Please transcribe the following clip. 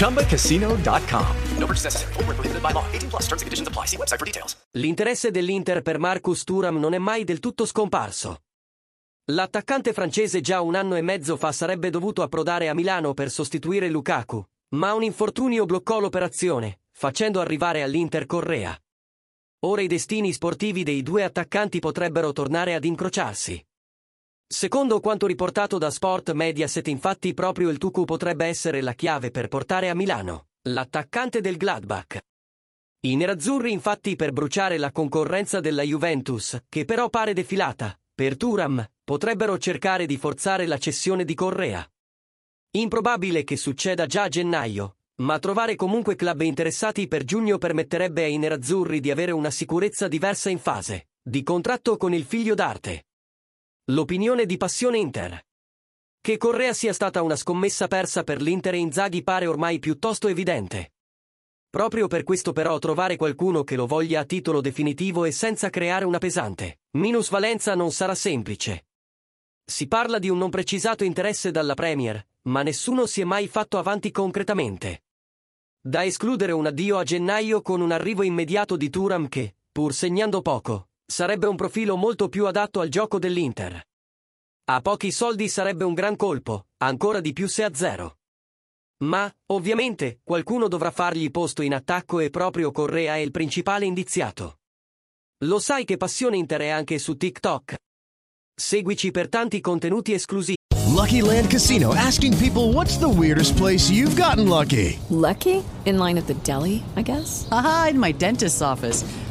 ChumbaCasino.com. No purchase necessary. Void where prohibited by law. 18 plus terms and conditions apply. See website for details. L'interesse dell'Inter per Marcus Thuram non è mai del tutto scomparso. L'attaccante francese già un anno e mezzo fa sarebbe dovuto approdare a Milano per sostituire Lukaku, ma un infortunio bloccò l'operazione, facendo arrivare all'Inter Correa. Ora i destini sportivi dei due attaccanti potrebbero tornare ad incrociarsi. Secondo quanto riportato da Sport Mediaset, infatti, proprio il Tucu potrebbe essere la chiave per portare a Milano l'attaccante del Gladbach. I nerazzurri, infatti, per bruciare la concorrenza della Juventus, che però pare defilata, per Turam, potrebbero cercare di forzare la cessione di Correa. Improbabile che succeda già a gennaio, ma trovare comunque club interessati per giugno permetterebbe ai nerazzurri di avere una sicurezza diversa in fase di contratto con il figlio d'arte. L'opinione di Passione Inter. Che Correa sia stata una scommessa persa per l'Inter e Inzaghi pare ormai piuttosto evidente. Proprio per questo però trovare qualcuno che lo voglia a titolo definitivo e senza creare una pesante minusvalenza non sarà semplice. Si parla di un non precisato interesse dalla Premier, ma nessuno si è mai fatto avanti concretamente. Da escludere un addio a gennaio con un arrivo immediato di Turam che, pur segnando poco, sarebbe un profilo molto più adatto al gioco dell'Inter. A pochi soldi sarebbe un gran colpo, ancora di più se a zero. Ma, ovviamente, qualcuno dovrà fargli posto in attacco e proprio Correa è il principale indiziato. Lo sai che Passione Inter è anche su TikTok? Seguici per tanti contenuti esclusivi. Lucky Land Casino asking people what's the weirdest place you've gotten lucky? Lucky? In line at the deli, I guess? Aha, in my dentist's office.